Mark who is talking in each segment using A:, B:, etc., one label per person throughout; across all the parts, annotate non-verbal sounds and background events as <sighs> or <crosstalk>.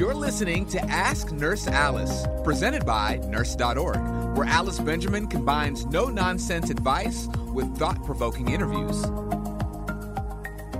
A: You're listening to Ask Nurse Alice, presented by Nurse.org, where Alice Benjamin combines no nonsense advice with thought provoking interviews.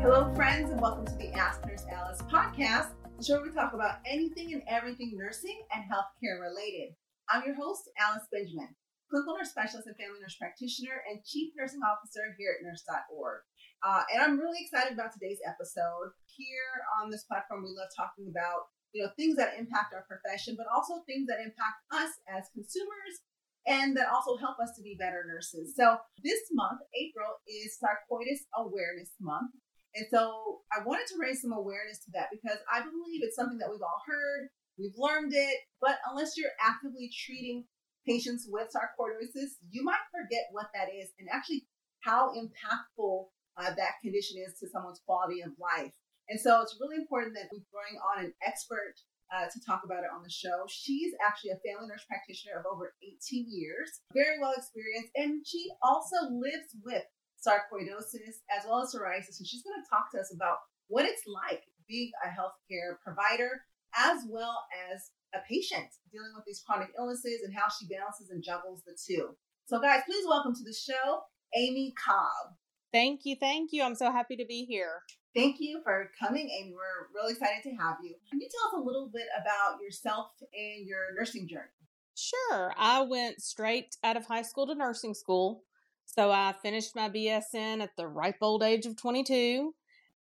B: Hello, friends, and welcome to the Ask Nurse Alice podcast, the show where we talk about anything and everything nursing and healthcare related. I'm your host, Alice Benjamin, clinical nurse specialist and family nurse practitioner and chief nursing officer here at Nurse.org. Uh, and I'm really excited about today's episode. Here on this platform, we love talking about you know things that impact our profession, but also things that impact us as consumers and that also help us to be better nurses. So this month, April, is Sarcoidosis Awareness Month. And so I wanted to raise some awareness to that because I believe it's something that we've all heard, we've learned it, but unless you're actively treating patients with sarcoidosis, you might forget what that is and actually how impactful uh, that condition is to someone's quality of life. And so it's really important that we bring on an expert uh, to talk about it on the show. She's actually a family nurse practitioner of over 18 years, very well experienced, and she also lives with sarcoidosis as well as psoriasis. And she's going to talk to us about what it's like being a healthcare provider as well as a patient dealing with these chronic illnesses and how she balances and juggles the two. So, guys, please welcome to the show Amy Cobb.
C: Thank you. Thank you. I'm so happy to be here.
B: Thank you for coming, Amy. We're really excited to have you. Can you tell us a little bit about yourself and your nursing journey?
C: Sure. I went straight out of high school to nursing school. So I finished my BSN at the ripe old age of 22.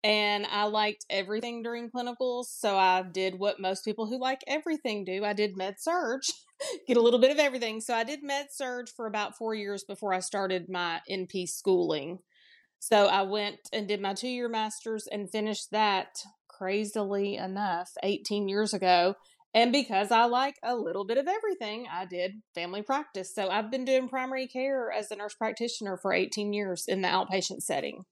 C: And I liked everything during clinicals. So I did what most people who like everything do. I did med surg, <laughs> get a little bit of everything. So I did med surg for about four years before I started my NP schooling. So I went and did my two year master's and finished that crazily enough 18 years ago. And because I like a little bit of everything, I did family practice. So I've been doing primary care as a nurse practitioner for 18 years in the outpatient setting.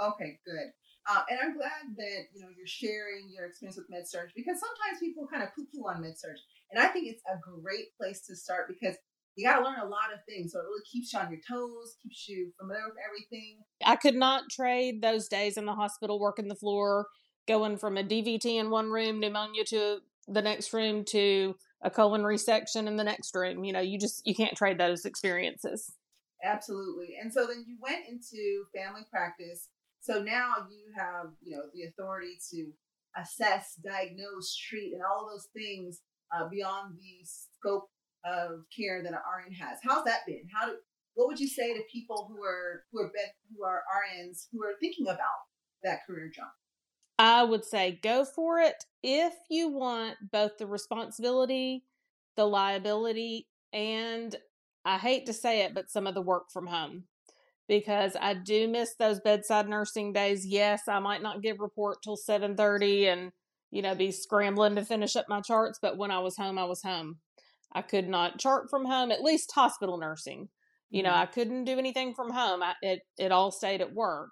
B: Okay, good. Uh, and I'm glad that you know you're sharing your experience with med surg because sometimes people kind of poo-poo on med surg, and I think it's a great place to start because you got to learn a lot of things. So it really keeps you on your toes, keeps you familiar with everything.
C: I could not trade those days in the hospital working the floor, going from a DVT in one room, pneumonia to the next room to a colon resection in the next room. You know, you just you can't trade those experiences.
B: Absolutely. And so then you went into family practice. So now you have, you know, the authority to assess, diagnose, treat, and all those things uh, beyond the scope of care that an RN has. How's that been? How do what would you say to people who are who are who are RNs who are thinking about that career jump?
C: I would say go for it if you want both the responsibility, the liability, and I hate to say it, but some of the work from home. Because I do miss those bedside nursing days. Yes, I might not give report till seven thirty and you know be scrambling to finish up my charts, but when I was home, I was home. I could not chart from home, at least hospital nursing. You know, mm-hmm. I couldn't do anything from home. I, it it all stayed at work.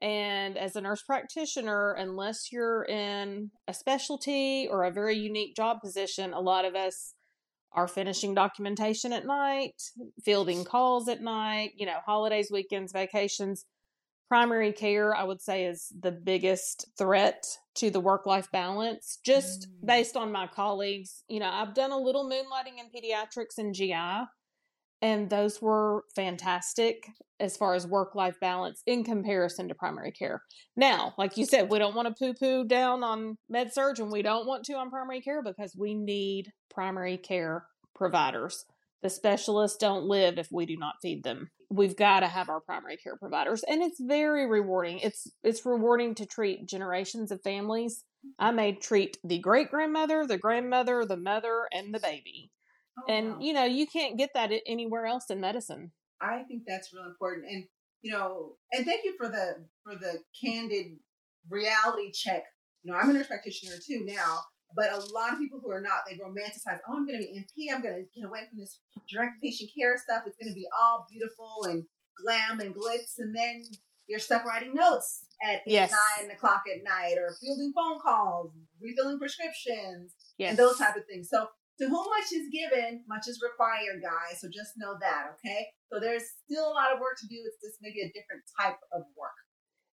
C: And as a nurse practitioner, unless you're in a specialty or a very unique job position, a lot of us are finishing documentation at night, fielding calls at night, you know, holidays, weekends, vacations primary care, I would say, is the biggest threat to the work life balance, just mm. based on my colleagues. You know, I've done a little moonlighting in pediatrics and GI, and those were fantastic as far as work life balance in comparison to primary care. Now, like you said, we don't want to poo poo down on med surg and we don't want to on primary care because we need primary care providers. The specialists don't live if we do not feed them. We've got to have our primary care providers and it's very rewarding. It's it's rewarding to treat generations of families. I may treat the great grandmother, the grandmother, the mother and the baby. Oh, and wow. you know, you can't get that anywhere else in medicine.
B: I think that's real important. And you know, and thank you for the for the candid reality check. You know, I'm a nurse practitioner too now, but a lot of people who are not, they romanticize, oh, I'm going to be NP. I'm going to get away from this direct patient care stuff. It's going to be all beautiful and glam and glitz. And then you're stuck writing notes at yes. nine o'clock at night or fielding phone calls, refilling prescriptions, yes. and those type of things. So to whom much is given, much is required, guys. So just know that, okay? So there's still a lot of work to do. It's just maybe a different type of work.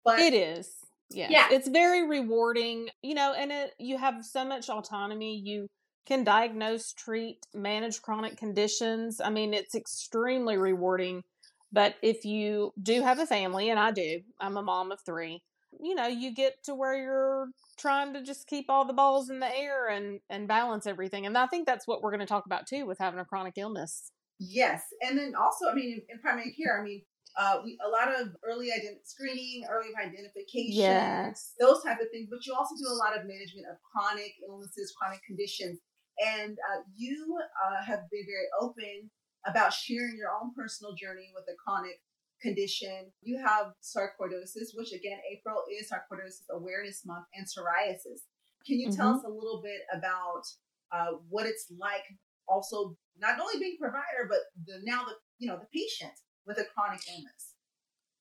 C: But it is. Yes. Yeah. It's very rewarding, you know, and it, you have so much autonomy. You can diagnose, treat, manage chronic conditions. I mean, it's extremely rewarding. But if you do have a family, and I do, I'm a mom of three, you know, you get to where you're trying to just keep all the balls in the air and and balance everything. And I think that's what we're going to talk about too with having a chronic illness.
B: Yes, and then also, I mean, in, in primary care, I mean, uh, we a lot of early ident- screening, early identification, yes. those type of things. But you also do a lot of management of chronic illnesses, chronic conditions, and uh, you uh, have been very open about sharing your own personal journey with a chronic condition. You have sarcoidosis, which again, April is Sarcoidosis Awareness Month, and psoriasis. Can you mm-hmm. tell us a little bit about uh, what it's like? Also, not only being provider, but the now the you know the patient with a chronic illness?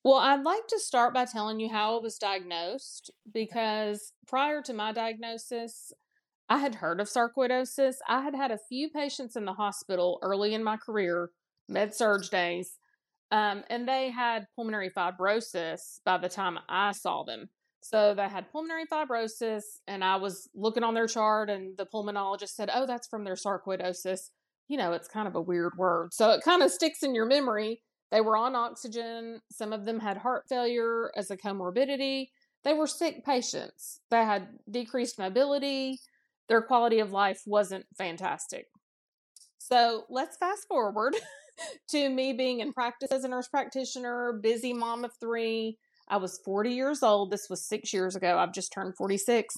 C: Well, I'd like to start by telling you how I was diagnosed because prior to my diagnosis, I had heard of sarcoidosis. I had had a few patients in the hospital early in my career, med surg days, um, and they had pulmonary fibrosis by the time I saw them. So they had pulmonary fibrosis, and I was looking on their chart, and the pulmonologist said, Oh, that's from their sarcoidosis. You know, it's kind of a weird word. So it kind of sticks in your memory they were on oxygen. Some of them had heart failure as a comorbidity. They were sick patients. They had decreased mobility. Their quality of life wasn't fantastic. So let's fast forward <laughs> to me being in practice as a nurse practitioner, busy mom of three. I was 40 years old. This was six years ago. I've just turned 46.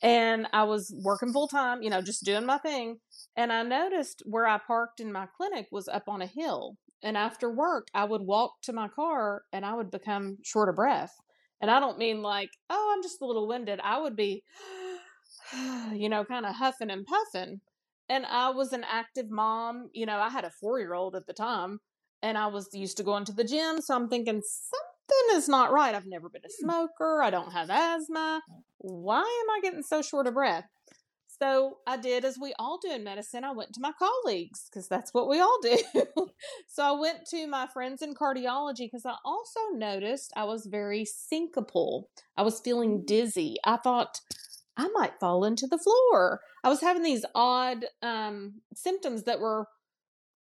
C: And I was working full time, you know, just doing my thing. And I noticed where I parked in my clinic was up on a hill. And after work, I would walk to my car and I would become short of breath. And I don't mean like, oh, I'm just a little winded. I would be, <sighs> you know, kind of huffing and puffing. And I was an active mom. You know, I had a four year old at the time and I was used to going to the gym. So I'm thinking something is not right. I've never been a hmm. smoker. I don't have asthma. Why am I getting so short of breath? So I did as we all do in medicine. I went to my colleagues because that's what we all do. <laughs> so I went to my friends in cardiology because I also noticed I was very syncopal. I was feeling mm. dizzy. I thought I might fall into the floor. I was having these odd um, symptoms that were,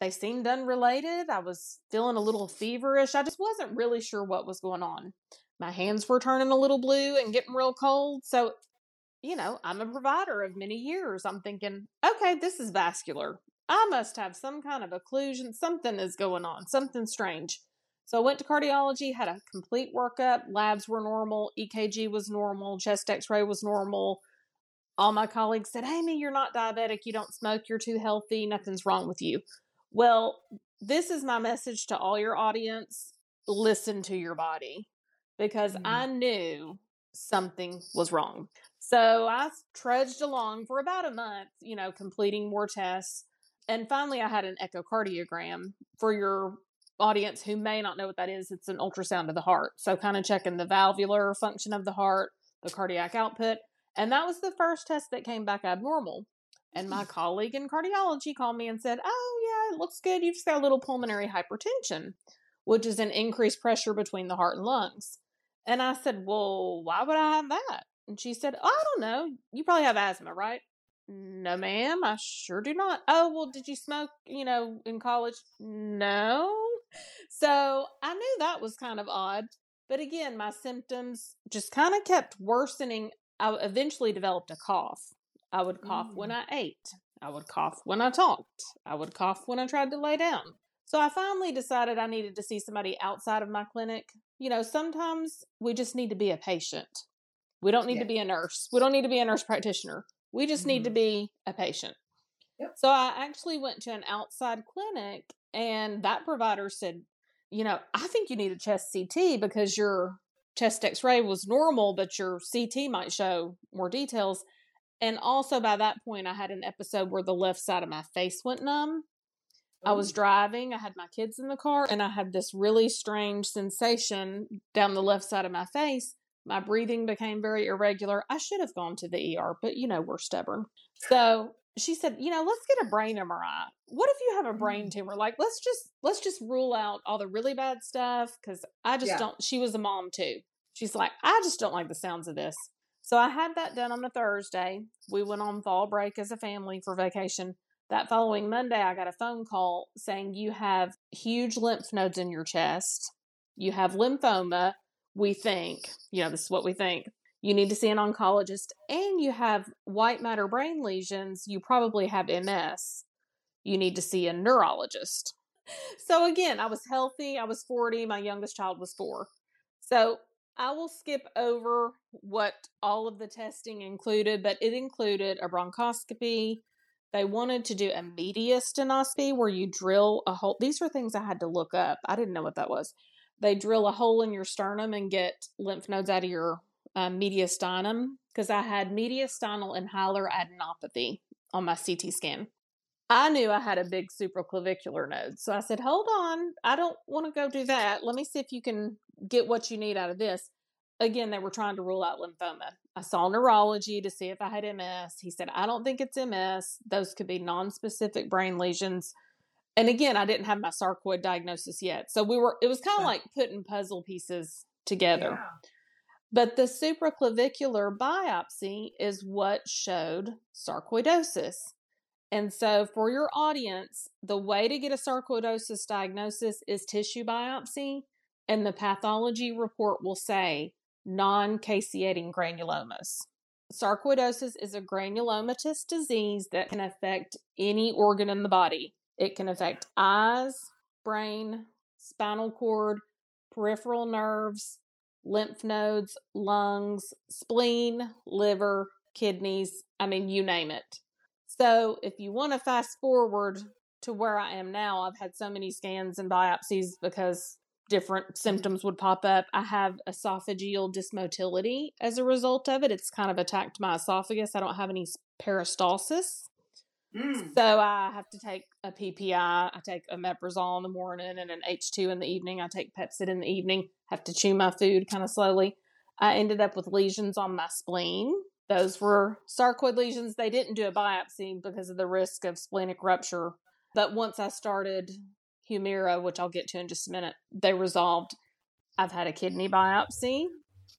C: they seemed unrelated. I was feeling a little feverish. I just wasn't really sure what was going on. My hands were turning a little blue and getting real cold. So you know, I'm a provider of many years. I'm thinking, okay, this is vascular. I must have some kind of occlusion. Something is going on, something strange. So I went to cardiology, had a complete workup. Labs were normal, EKG was normal, chest x ray was normal. All my colleagues said, Amy, you're not diabetic. You don't smoke. You're too healthy. Nothing's wrong with you. Well, this is my message to all your audience listen to your body because mm. I knew something was wrong. So I trudged along for about a month, you know, completing more tests. And finally, I had an echocardiogram for your audience who may not know what that is. It's an ultrasound of the heart. So, kind of checking the valvular function of the heart, the cardiac output. And that was the first test that came back abnormal. And my <laughs> colleague in cardiology called me and said, Oh, yeah, it looks good. You've just got a little pulmonary hypertension, which is an increased pressure between the heart and lungs. And I said, Well, why would I have that? And she said, oh, I don't know. You probably have asthma, right? No, ma'am, I sure do not. Oh, well, did you smoke, you know, in college? No. So I knew that was kind of odd. But again, my symptoms just kind of kept worsening. I eventually developed a cough. I would cough mm. when I ate. I would cough when I talked. I would cough when I tried to lay down. So I finally decided I needed to see somebody outside of my clinic. You know, sometimes we just need to be a patient. We don't need yeah. to be a nurse. We don't need to be a nurse practitioner. We just mm-hmm. need to mm-hmm. be a patient. Yep. So I actually went to an outside clinic and that provider said, you know, I think you need a chest CT because your chest x ray was normal, but your CT might show more details. And also by that point, I had an episode where the left side of my face went numb. I was driving, I had my kids in the car, and I had this really strange sensation down the left side of my face. My breathing became very irregular. I should have gone to the ER, but you know, we're stubborn. So she said, you know, let's get a brain MRI. What if you have a brain
B: Mm.
C: tumor? Like, let's just let's just rule out all the really bad stuff because I just
B: Yeah.
C: don't. She was a mom too. She's like, I just don't like the sounds of this. So I had that done on a Thursday. We went on fall break as a family for vacation. That following Monday, I got a phone call saying you have huge lymph nodes in your chest. You have lymphoma. We think, you know, this is what we think. You need to see an oncologist, and you have white matter brain lesions. You probably have MS. You need to see a neurologist. So, again, I was healthy. I was 40. My youngest child was four. So, I will skip over what all of the testing included, but it included a bronchoscopy. They wanted to do a mediastinoscopy where you drill a hole. These are things I had to look up. I didn't know what that was. They drill a hole in your sternum and get lymph nodes out of your um, mediastinum because I had mediastinal and hilar adenopathy on my CT scan. I knew I had a big supraclavicular node. So I said, hold on, I don't want to go do that. Let me see if you can get what you need out of this. Again, they were trying to rule out lymphoma. I saw neurology to see if I had MS. He said, I don't think it's MS. Those could be non-specific brain lesions. And again, I didn't have my sarcoid diagnosis yet. So we were it was kind of like putting puzzle pieces together.
B: Yeah.
C: But the supraclavicular biopsy is what showed sarcoidosis. And so, for your audience, the way to get a sarcoidosis diagnosis is tissue biopsy, and the pathology report will say non caseating granulomas. Sarcoidosis is a granulomatous disease that can affect any organ in the body. It can affect eyes, brain, spinal cord, peripheral nerves, lymph nodes, lungs, spleen, liver, kidneys. I mean, you name it. So, if you want to fast forward to where I am now, I've had so many scans and biopsies because different symptoms would pop up. I have esophageal dysmotility as a result of it. It's kind of attacked my esophagus. I don't have any peristalsis.
B: Mm.
C: So I have to take a PPI. I take omeprazole in the morning and an H2 in the evening. I take Pepcid in the evening. Have to chew my food kind of slowly. I ended up with lesions on my spleen. Those were sarcoid lesions. They didn't do a biopsy because of the risk of splenic rupture. But once I started Humira, which I'll get to in just a minute, they resolved. I've had a kidney biopsy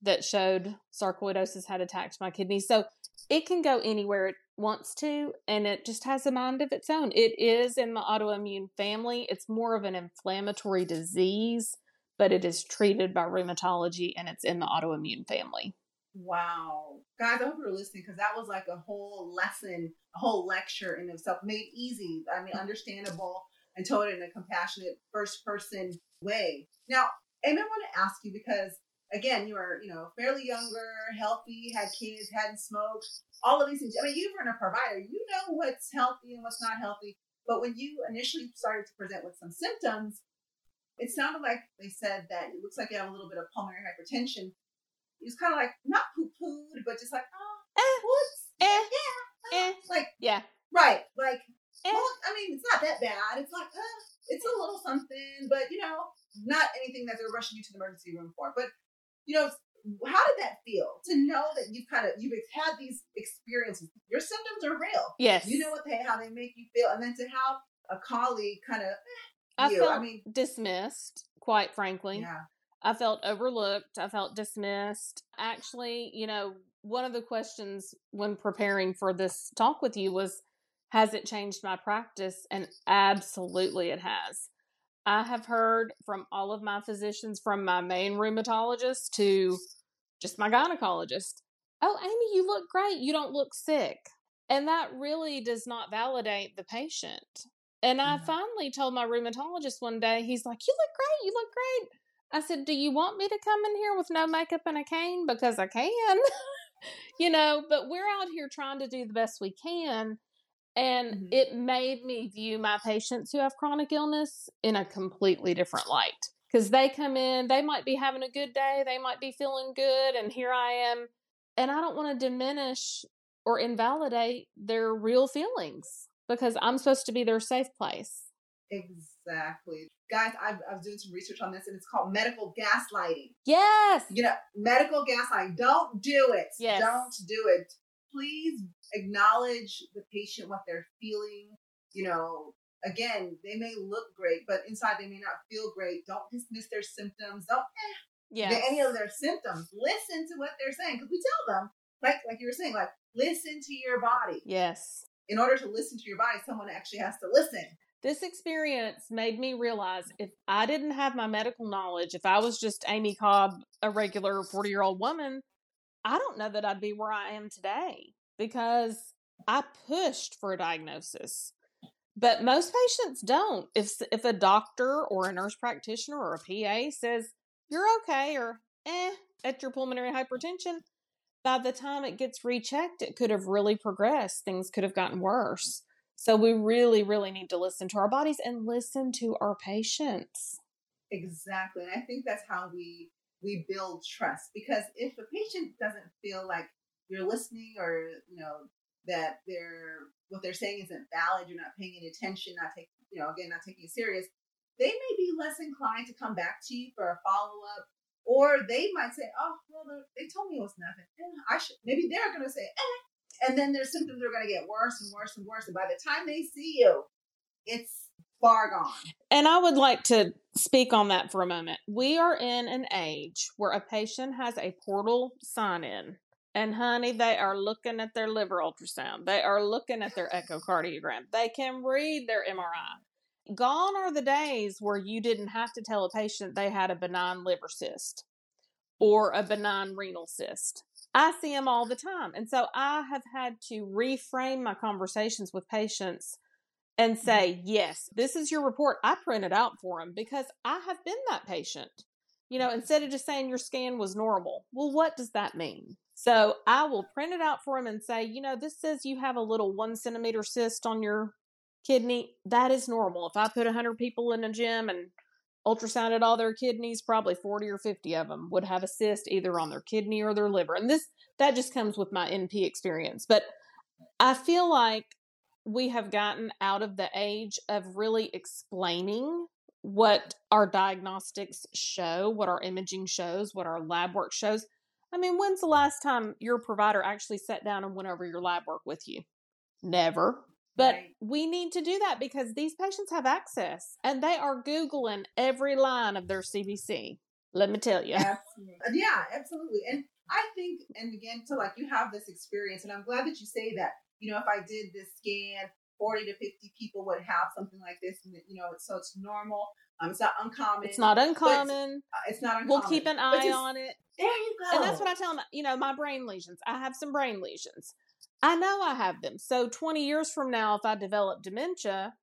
C: that showed sarcoidosis had attacked my kidney. So it can go anywhere wants to, and it just has a mind of its own. It is in the autoimmune family. It's more of an inflammatory disease, but it is treated by rheumatology and it's in the autoimmune family.
B: Wow. Guys, I hope you're listening because that was like a whole lesson, a whole lecture in itself, made easy. I mean, understandable and told in a compassionate first person way. Now, Amy, I want to ask you because, again, you are, you know, fairly younger, healthy, had kids, hadn't smoked, all of these things. I mean, you were a provider, you know what's healthy and what's not healthy. But when you initially started to present with some symptoms, it sounded like they said that it looks like you have a little bit of pulmonary hypertension it was kind of like not poo pooed, but just like, oh,
C: Eh,
B: what's
C: eh,
B: yeah,
C: eh.
B: uh, like
C: Yeah.
B: right, like,
C: Eh.
B: well, I mean, it's not that bad. It's like, uh, it's a little something, but you know, not anything that they're rushing you to the emergency room for. But you know, how did that feel to know that you've kind of you've had these experiences? Your symptoms are real.
C: Yes.
B: You know what they how they make you feel, and then to have a colleague kind of eh,
C: I
B: you.
C: felt
B: I mean,
C: dismissed, quite frankly.
B: yeah,
C: I felt overlooked. I felt dismissed. Actually, you know, one of the questions when preparing for this talk with you was Has it changed my practice? And absolutely it has. I have heard from all of my physicians, from my main rheumatologist to just my gynecologist, Oh, Amy, you look great. You don't look sick. And that really does not validate the patient. And I
B: Mhm.
C: finally told my rheumatologist one day, he's like, You look great. You look great. I said, Do you want me to come in here with no makeup and a cane? Because I can. <laughs> you know, but we're out here trying to do the best we can. And
B: Mhm.
C: it made me view my patients who have chronic illness in a completely different light. Because they come in, they might be having a good day, they might be feeling good, and here I am. And I don't want to diminish or invalidate their real feelings because I'm supposed to be their safe place.
B: Exactly. Guys, I've, I was doing some research on this and it's called medical gaslighting.
C: Yes.
B: You know, medical gaslighting. Don't do it.
C: Yes.
B: Don't do it. Please acknowledge the patient, what they're feeling. You know, again, they may look great, but inside they may not feel great. Don't dismiss their symptoms. Don't eh,
C: Yes.
B: any of their symptoms. Listen to what they're saying because we tell them, like like you were saying, like listen to your body.
C: Yes.
B: In order to listen to your body, someone actually has to listen.
C: This experience made me realize if I didn't have my medical knowledge, if I was just Amy Cobb, a regular 40 year old woman, I don't know that I'd be where I am today because I pushed for a diagnosis. But most patients don't. If if a doctor or a nurse practitioner or a PA says you're okay or eh at your pulmonary hypertension, by the time it gets rechecked, it could have really progressed. Things could have gotten worse. So we really, really need to listen to our bodies and listen to our patients.
B: Exactly. And I think that's how we we build trust because if a patient doesn't feel like you're listening or you know that they're what they're saying isn't valid, you're not paying any attention, not taking you know again not taking it serious, they may be less inclined to come back to you for a follow up, or they might say, "Oh, well, they told me it was nothing. I should." Maybe they're going to say, "Eh," and then their symptoms are going to get worse and worse and worse, and by the time they see you, it's far gone.
C: And I would like to speak on that for a moment. We are in an age where a patient has a portal sign in. And honey, they are looking at their liver ultrasound. They are looking at their echocardiogram. They can read their MRI. Gone are the days where you didn't have to tell a patient they had a benign liver cyst or a benign renal cyst. I see them all the time. And so I have had to reframe my conversations with patients and mm-hmm. say, yes, this is your report. I printed out for them because I have been that patient. You know, instead of just saying your scan was normal, well, what does that mean? So I will print it out for them and say, you know, this says you have a little one centimeter cyst on your kidney. That is normal. If I put 100 people in a gym and ultrasounded all their kidneys, probably 40 or 50 of them would have a cyst either on their kidney or their liver. And this, that just comes with my NP experience. But I feel like we have gotten out of the age of really explaining what our diagnostics show, what our imaging shows, what our lab work shows. I mean, when's the last time your provider actually sat down and went over your lab work with you? Never. But
B: Right.
C: we need to do that because these patients have access and they are Googling every line of their CBC. Let me tell you.
B: Absolutely. Yeah, absolutely. And I think, and again, so like you have this experience, and I'm glad that you say that. You know, if I did this scan, 40 to 50 people would have something like this, and you know, so it's normal. Um, it's not uncommon.
C: It's not uncommon.
B: Uh, It's not uncommon.
C: We'll keep an eye
B: just-
C: on it.
B: There you go.
C: And that's what I tell them. You know, my brain lesions. I have some brain lesions. I know I have them. So 20 years from now, if I develop dementia,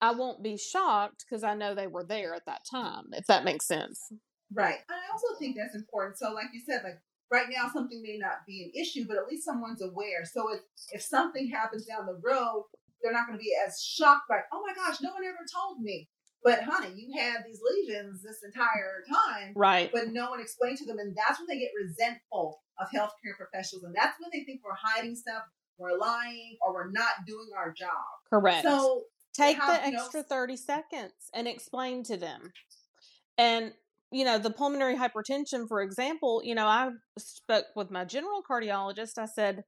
C: I won't be shocked because I know they were there at that time, if that makes sense.
B: Right. And I also think that's important. So, like you said, like right now, something may not be an issue, but at least someone's aware. So, if if something happens down the road, they're not going to be as shocked by, oh my gosh, no one ever told me. But honey, you had these lesions this entire time,
C: Right.
B: but no one explained to them, and that's when they get resentful of healthcare professionals, and that's when they think we're hiding stuff, we're lying, or we're not doing our job.
C: Correct.
B: So,
C: Take the extra 30 seconds and explain to them. And, you know, the pulmonary hypertension, for example, you know, I spoke with my general cardiologist. I said,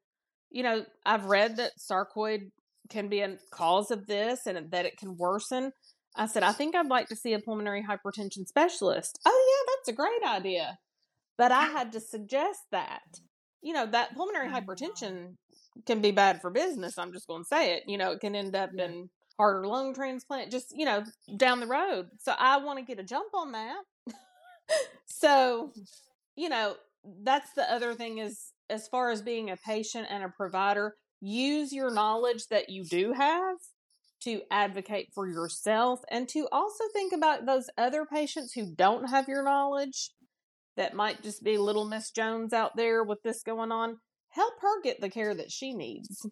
C: you know, I've read that sarcoid can be a cause of this and that it can worsen. I said, I think I'd like to see a pulmonary hypertension specialist. Oh, yeah, that's a great idea. But I had to suggest that. You know, that pulmonary oh, hypertension can be bad for business. I'm just going to say it. You know, it can end up in heart or lung transplant, just, you know, down the road. So I want to get a jump on that. So, you know, that's the other thing is as far as being a patient and a provider, use your knowledge that you do have to advocate for yourself and to also think about those other patients who don't have your knowledge that might just be little Miss Jones out there with this going on. Help her get the care that she needs.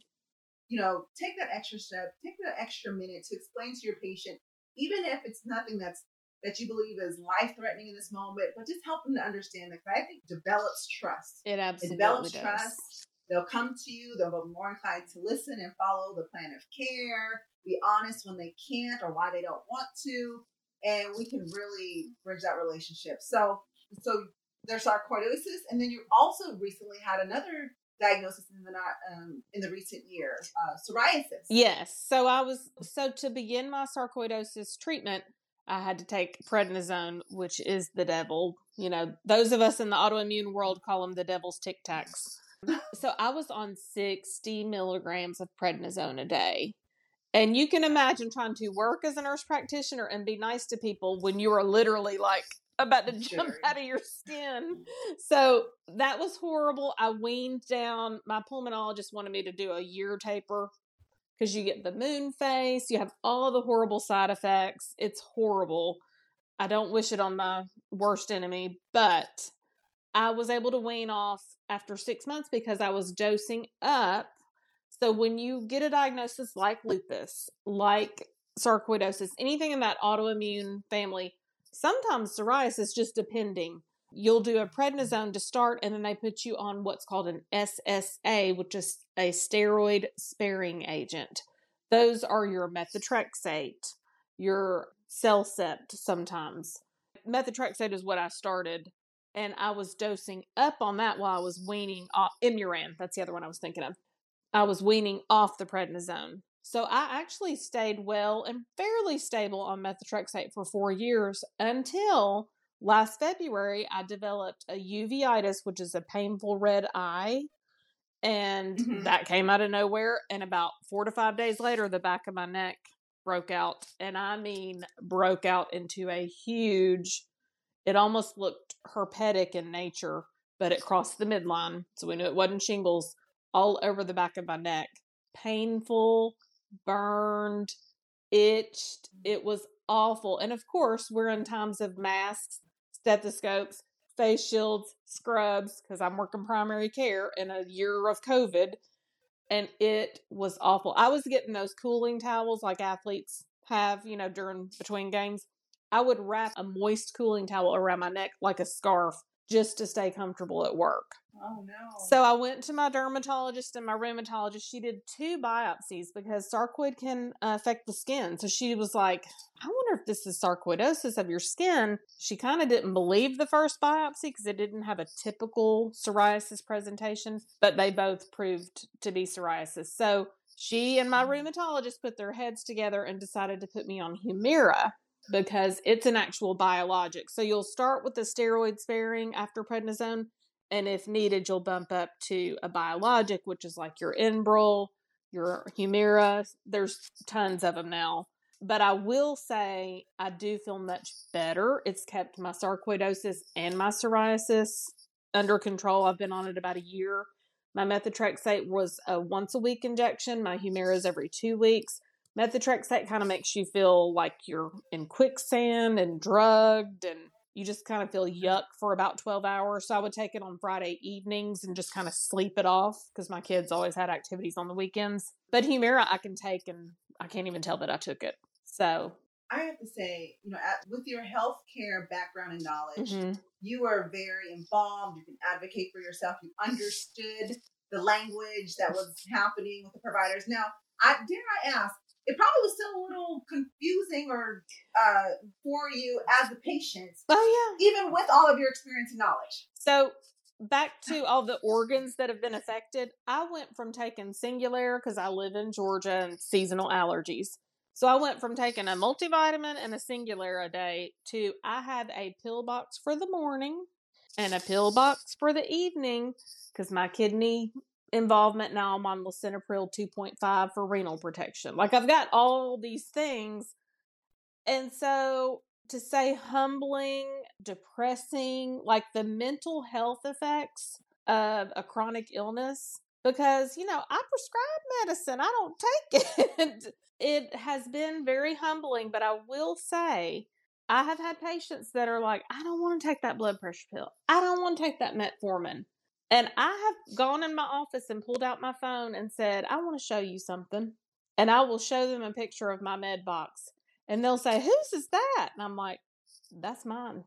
B: you know, take that extra step, take that extra minute to explain to your patient, even if it's nothing that's that you believe is life threatening in this moment, but just help them to understand that I think develops trust.
C: It absolutely
B: it develops
C: does.
B: trust. They'll come to you. They'll be more inclined to listen and follow the plan of care. Be honest when they can't or why they don't want to, and we can really bridge that relationship. So, so there's sarcoidosis, and then you also recently had another diagnosis in the not um, in the recent year, uh, psoriasis.
C: Yes. So I was so to begin my sarcoidosis treatment, I had to take prednisone, which is the devil. You know, those of us in the autoimmune world call them the devil's tic tacs. <laughs> so I was on 60 milligrams of prednisone a day. And you can imagine trying to work as a nurse practitioner and be nice to people when you are literally like about to jump
B: Sure.
C: out of your skin. So that was horrible. I weaned down. My pulmonologist wanted me to do a year taper because you get the moon face, you have all the horrible side effects. It's horrible. I don't wish it on my worst enemy, but I was able to wean off after six months because I was dosing up. So when you get a diagnosis like lupus, like sarcoidosis, anything in that autoimmune family, sometimes psoriasis, just depending, you'll do a prednisone to start, and then they put you on what's called an SSA, which is a steroid sparing agent. Those are your methotrexate, your Cellcept sometimes. Methotrexate is what I started, and I was dosing up on that while I was weaning off Imuran. That's the other one I was thinking of. I was weaning off the prednisone. So I actually stayed well and fairly stable on methotrexate for four years until last February I developed a uveitis, which is a painful red eye. And
B: Mhm.
C: that came out of nowhere. And about four to five days later, the back of my neck broke out. And I mean, broke out into a huge, it almost looked herpetic in nature, but it crossed the midline. So we knew it wasn't shingles all over the back of my neck. Painful, burned, itched. It was awful. And of course, we're in times of masks, stethoscopes, face shields, scrubs, because I'm working primary care in a year of COVID. And it was awful. I was getting those cooling towels like athletes have, you know, during between games. I would wrap a moist cooling towel around my neck like a scarf just to stay comfortable at work.
B: Oh no.
C: So I went to my dermatologist and my rheumatologist. She did two biopsies because sarcoid can uh, affect the skin. So she was like, I wonder if this is sarcoidosis of your skin. She kind of didn't believe the first biopsy because it didn't have a typical psoriasis presentation, but they both proved to be psoriasis. So she and my rheumatologist put their heads together and decided to put me on Humira because it's an actual biologic. So you'll start with the steroid sparing after prednisone and if needed, you'll bump up to a biologic, which is like your Enbrel, your Humira. There's tons of them now. But I will say I do feel much better. It's kept my sarcoidosis and my psoriasis under control. I've been on it about a year. My methotrexate was a once a week injection. My Humira is every two weeks. Methotrexate kind of makes you feel like you're in quicksand and drugged and you just kind of feel yuck for about 12 hours. So I would take it on Friday evenings and just kind of sleep it off because my kids always had activities on the weekends. But Humira I can take and I can't even tell that I took it. So,
B: I have to say, you know, at, with your healthcare background and knowledge,
C: mhm.
B: you are very involved. You can advocate for yourself. You understood the language that was happening with the providers. Now, I dare I ask, it probably was still a little confusing or uh, for you as the patient,
C: oh, yeah.
B: even with all of your experience and knowledge.
C: So back to all the organs that have been affected. I went from taking Singulair because I live in Georgia and seasonal allergies. So I went from taking a multivitamin and a Singulair a day to I have a pill box for the morning and a pill box for the evening because my kidney involvement now I'm on lisinopril 2.5 for renal protection. Like I've got all these things. And so to say humbling, depressing, like the mental health effects of a chronic illness, because, you know, I prescribe medicine, I don't take <laughs> it. it has been very humbling, but I will say, I have had patients that are like, I don't want to take that blood pressure pill. I don't want to take that metformin. And I have gone in my office and pulled out my phone and said, I want to show you something. And I will show them a picture of my med box. And they'll say, Whose is that? And I'm like, That's mine.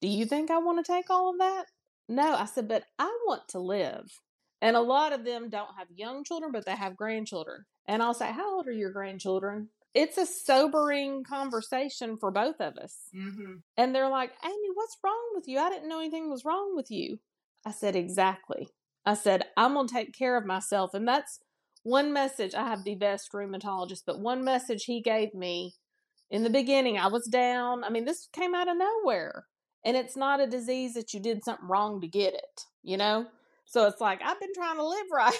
C: Do you think I want to take all of that? No. I said, But I want to live. And a lot of them don't have young children, but they have grandchildren. And I'll say, How old are your grandchildren? It's a sobering conversation for both of us.
B: Mm-hmm.
C: And they're like, Amy, what's wrong with you? I didn't know anything was wrong with you. I said, Exactly. I said, I'm going to take care of myself. And that's one message. I have the best rheumatologist, but one message he gave me in the beginning, I was down. I mean, this came out of nowhere. And it's not a disease that you did something wrong to get it, you know? So it's like, I've been trying to live <laughs> right.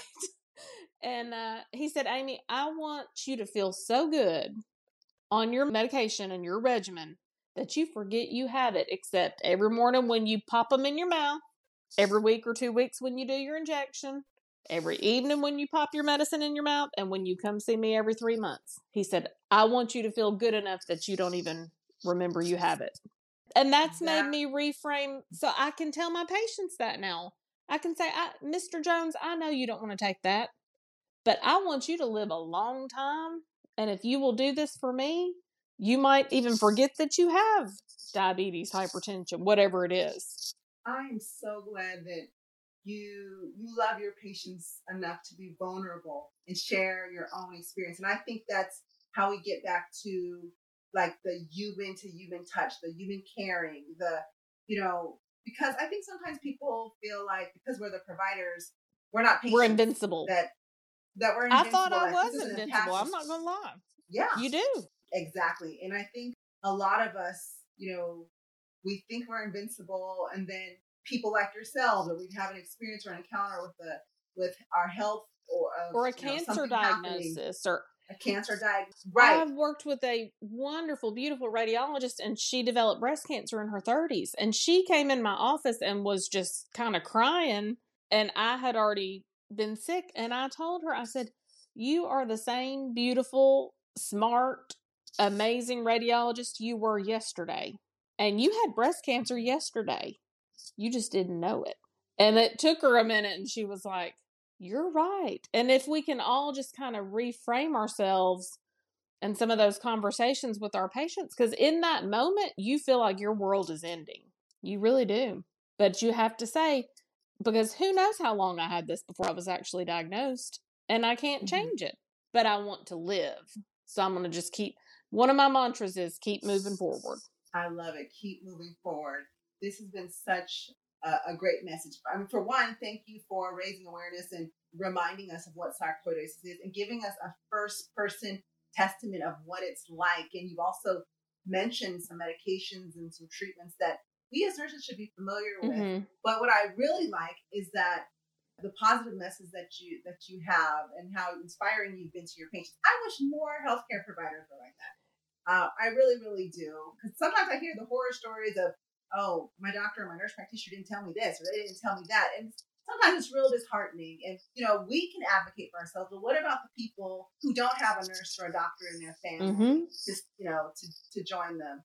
C: and uh, he said, Amy, I want you to feel so good on your medication and your regimen that you forget you have it, except every morning when you pop them in your mouth, every week or two weeks when you do your injection, every evening when you pop your medicine in your mouth, and when you come see me every three months. He said, I want you to feel good enough that you don't even remember you have it. And that's
B: That-
C: made me reframe so I can tell my patients that now. I can say, I, Mr. Jones, I know you don't want to take that, but I want you to live a long time. And if you will do this for me, you might even forget that you have diabetes, hypertension, whatever it is.
B: I am so glad that you you love your patients enough to be vulnerable and share your own experience. And I think that's how we get back to like the human to human touch, the human caring, the you know, because I think sometimes people feel like because we're the providers, we're not patients.
C: We're invincible.
B: That that we're
C: I thought I
B: that
C: was
B: this is an
C: invincible. I'm not going to lie.
B: Yeah.
C: You do.
B: Exactly. And I think a lot of us, you know, we think we're invincible and then people like yourselves or we have an experience or an encounter with the with our health or of,
C: Or a
B: you know,
C: cancer diagnosis or
B: a cancer diagnosis. Right.
C: I've worked with a wonderful, beautiful radiologist, and she developed breast cancer in her 30s. And she came in my office and was just kind of crying. And I had already been sick. And I told her, I said, You are the same beautiful, smart, amazing radiologist you were yesterday. And you had breast cancer yesterday. You just didn't know it. And it took her a minute, and she was like, You're right. And if we can all just kind of reframe ourselves and some of those conversations with our patients, because in that moment, you feel like your world is ending. You really do. But you have to say, because who knows how long I had this before I was actually diagnosed, and I can't
B: Mhm.
C: change it, but I want to live. So I'm going to just keep, one of my mantras is keep moving forward.
B: I love it. Keep moving forward. This has been such a, a great message. I mean, for one, thank you for raising awareness and reminding us of what sarcoidosis is and giving us a first person testament of what it's like. And you've also mentioned some medications and some treatments that we as nurses should be familiar with.
C: Mhm.
B: But what I really like is that the positive message that you that you have and how inspiring you've been to your patients. I wish more healthcare providers were like that. Uh, I really, really do. Because sometimes I hear the horror stories of, oh, my doctor or my nurse practitioner didn't tell me this or they didn't tell me that, and sometimes it's real disheartening. And you know, we can advocate for ourselves, but what about the people who don't have a nurse or a doctor in their family?
C: Mhm.
B: Just you know, to to join them.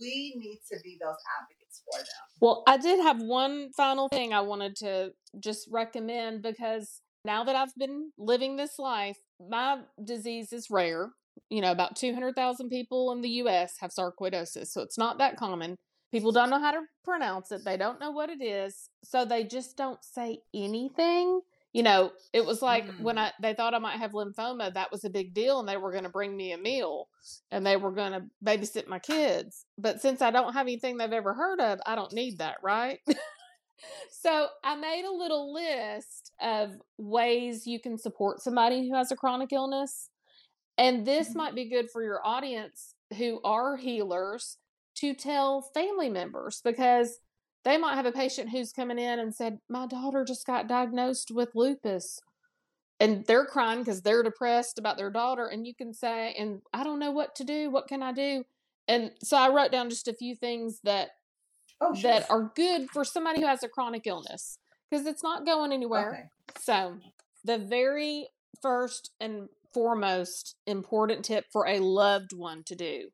B: We need to be those advocates for them.
C: Well, I did have one final thing I wanted to just recommend because now that I've been living this life, my disease is rare. You know, about 200,000 people in the US have sarcoidosis, so it's not that common. People don't know how to pronounce it, they don't know what it is, so they just don't say anything. You know, it was like
B: Mm.
C: when I they thought I might have lymphoma, that was a big deal and they were going to bring me a meal and they were going to babysit my kids. But since I don't have anything they've ever heard of, I don't need that, right? <laughs> so I made a little list of ways you can support somebody who has a chronic illness. And this
B: Mhm.
C: might be good for your audience who are healers to tell family members because they might have a patient who's coming in and said, My daughter just got diagnosed with lupus and they're crying because they're depressed about their daughter and you can say and i don't know what to do what can i do and so i wrote down just a few things that
B: Oh, sure.
C: that are good for somebody who has a chronic illness because it's not going anywhere
B: Okay.
C: so the very first and foremost important tip for a loved one to do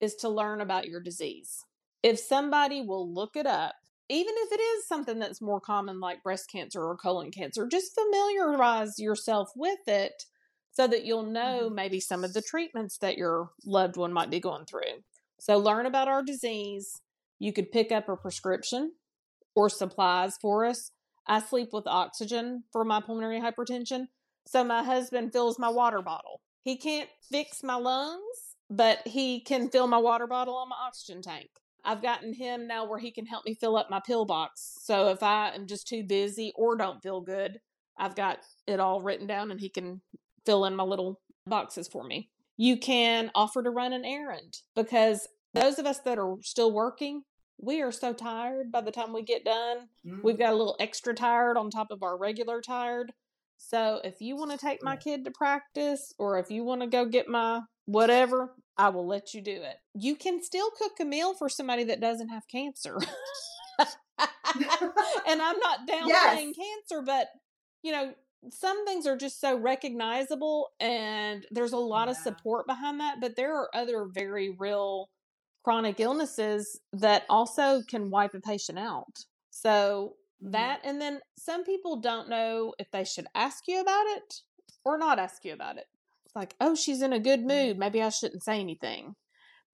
C: is to learn about your disease if somebody will look it up even if it is something that's more common like breast cancer or colon cancer, just familiarize yourself with it so that you'll know
B: Mhm.
C: maybe some of the treatments that your loved one might be going through. So learn about our disease You could pick up a prescription or supplies for us. I sleep with oxygen for my pulmonary hypertension. So my husband fills my water bottle. He can't fix my lungs, but he can fill my water bottle on my oxygen tank. I've gotten him now where he can help me fill up my pill box. So if I am just too busy or don't feel good, I've got it all written down and he can fill in my little boxes for me. You can offer to run an errand because those of us that are still working, we are so tired by the time we get done. Mm-hmm. We've got a little extra tired on top of our regular tired. So if you want to take my kid to practice or if you want to go get my whatever, I will let you do it. You can still cook a meal for somebody that doesn't have cancer. <laughs> and I'm not <laughs> downplaying yes. cancer, but you know, some things are just so recognizable and there's a lot yeah. of support behind that, but there are other very real chronic illnesses that also can wipe a patient out. So. Mm-hmm. that and then some people don't know if they should ask you about it or not ask you about it. It's like, "Oh, she's in a good mm-hmm. mood. Maybe I shouldn't say anything."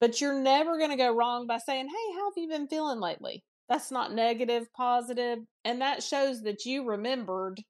C: But you're never going to go wrong by saying, "Hey, how have you been feeling lately?" That's not negative, positive, and that shows that you remembered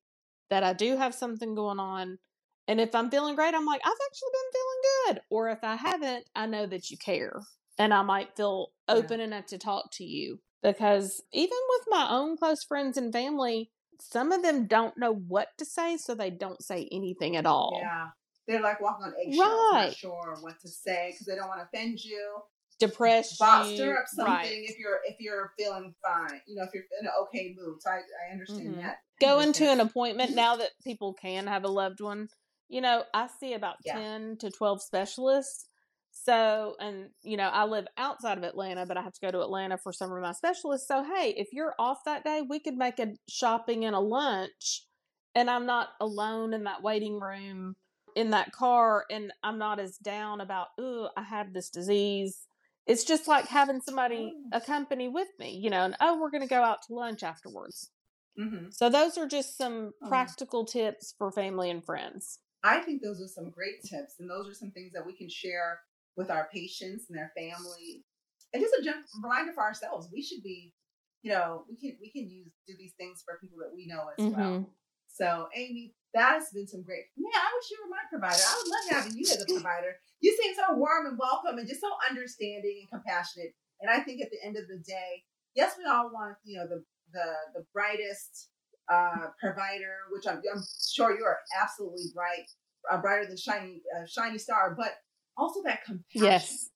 C: that I do have something going on. And if I'm feeling great, I'm like, I've actually been feeling good. Or if I haven't, I know that you care and I might feel open yeah. enough to talk to you. Because even with my own close friends and family, some of them don't know what to say, so they don't say anything at all.
B: Yeah. They're like walking on eggshells, right. not sure what to say because they don't want to offend you
C: depress
B: you. Stir up something right. if you're if you're feeling fine. You know, if you're in an okay mood. So I, I understand mm-hmm. that.
C: Go into an appointment <laughs> now that people can have a loved one. You know, I see about yeah. ten to twelve specialists. So, and you know, I live outside of Atlanta, but I have to go to Atlanta for some of my specialists. So, hey, if you're off that day, we could make a shopping and a lunch, and I'm not alone in that waiting room in that car, and I'm not as down about, oh, I have this disease it's just like having somebody oh. accompany with me, you know, and oh, we're going to go out to lunch afterwards. Mm-hmm. So those are just some oh. practical tips for family and friends.
B: I think those are some great tips, and those are some things that we can share with our patients and their family, and just a reminder for ourselves. We should be, you know, we can we can use do these things for people that we know as mm-hmm. well. So, Amy, that has been some great. Man, I wish you were my provider. I would love having you as a provider. You seem so warm and welcome and just so understanding and compassionate. And I think at the end of the day, yes, we all want you know the the the brightest uh, provider, which I'm, I'm sure you are absolutely right, uh, brighter than shiny uh, shiny star, but also that compassion. Yes.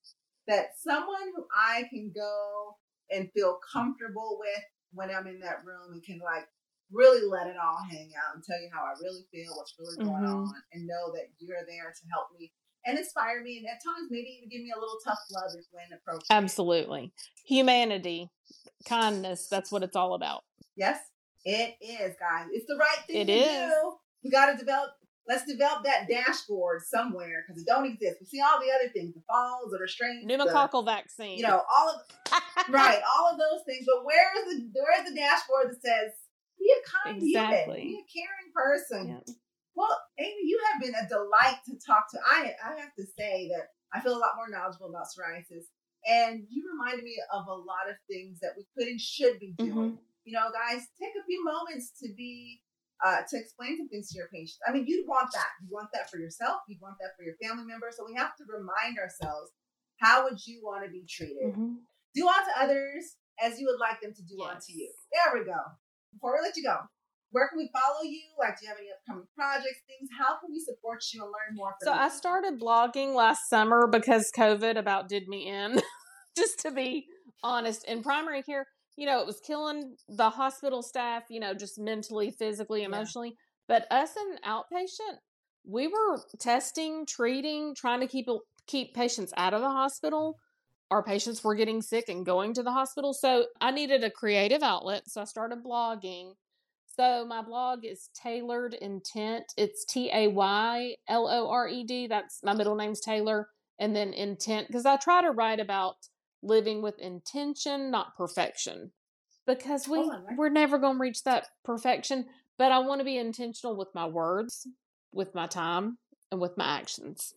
B: That someone who I can go and feel comfortable with when I'm in that room and can like really let it all hang out and tell you how I really feel, what's really going mm-hmm. on, and know that you're there to help me and inspire me, and at times maybe even give me a little tough love if when approaching.
C: Absolutely, humanity, kindness. That's what it's all about.
B: Yes, it is, guys. It's the right thing it to is. do. We got to develop. Let's develop that dashboard somewhere because it don't exist. We see all the other things, the falls, the restraints,
C: pneumococcal the, vaccine.
B: You know, all of <laughs> right, all of those things. But where is the where is the dashboard that says be a kind exactly. human. Be a caring person. Yeah. Well, Amy, you have been a delight to talk to. I I have to say that I feel a lot more knowledgeable about psoriasis, and you reminded me of a lot of things that we could and should be doing. Mm-hmm. You know, guys, take a few moments to be uh, to explain some things to your patients. I mean, you'd want that. You want that for yourself. You want that for your family members. So we have to remind ourselves: How would you want to be treated? Mm-hmm. Do unto others as you would like them to do yes. unto you. There we go before we let you go, where can we follow you? Like, do you have any upcoming projects, things? How can we support you and learn more
C: So,
B: you?
C: I started blogging last summer because COVID about did me in, <laughs> just to be honest. In primary care, you know, it was killing the hospital staff, you know, just mentally, physically, emotionally. Yeah. But us in outpatient, we were testing, treating, trying to keep keep patients out of the hospital our patients were getting sick and going to the hospital. So I needed a creative outlet. So I started blogging. So my blog is Taylored Intent. It's T A Y L O R E D. That's my middle name's Taylor. And then intent, because I try to write about living with intention, not perfection. Because we, we're never going to reach that perfection. But I want to be intentional with my words, with my time, and with my actions.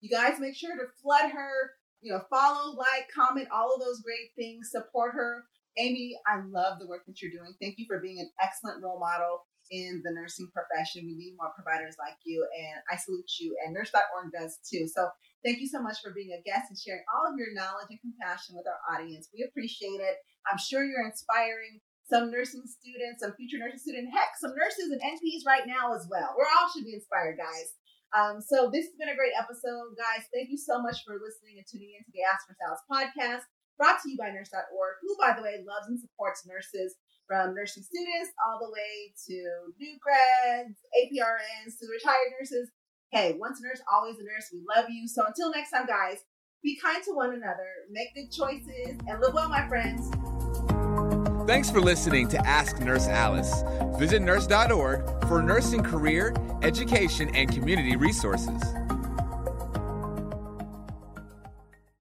B: You guys make sure to flood her you know, follow, like, comment, all of those great things. Support her. Amy, I love the work that you're doing. Thank you for being an excellent role model in the nursing profession. We need more providers like you, and I salute you, and nurse.org does too. So thank you so much for being a guest and sharing all of your knowledge and compassion with our audience. We appreciate it. I'm sure you're inspiring some nursing students, some future nursing students, heck, some nurses and NPs right now as well. We're all should be inspired, guys. Um, so this has been a great episode, guys. Thank you so much for listening and tuning in to the Ask Nurse Alice podcast, brought to you by Nurse.org, who, by the way, loves and supports nurses from nursing students all the way to new grads, APRNs, to retired nurses. Hey, once a nurse, always a nurse. We love you. So until next time, guys, be kind to one another, make good choices, and live well, my friends.
A: Thanks for listening to Ask Nurse Alice. Visit nurse.org for nursing career, education, and community resources.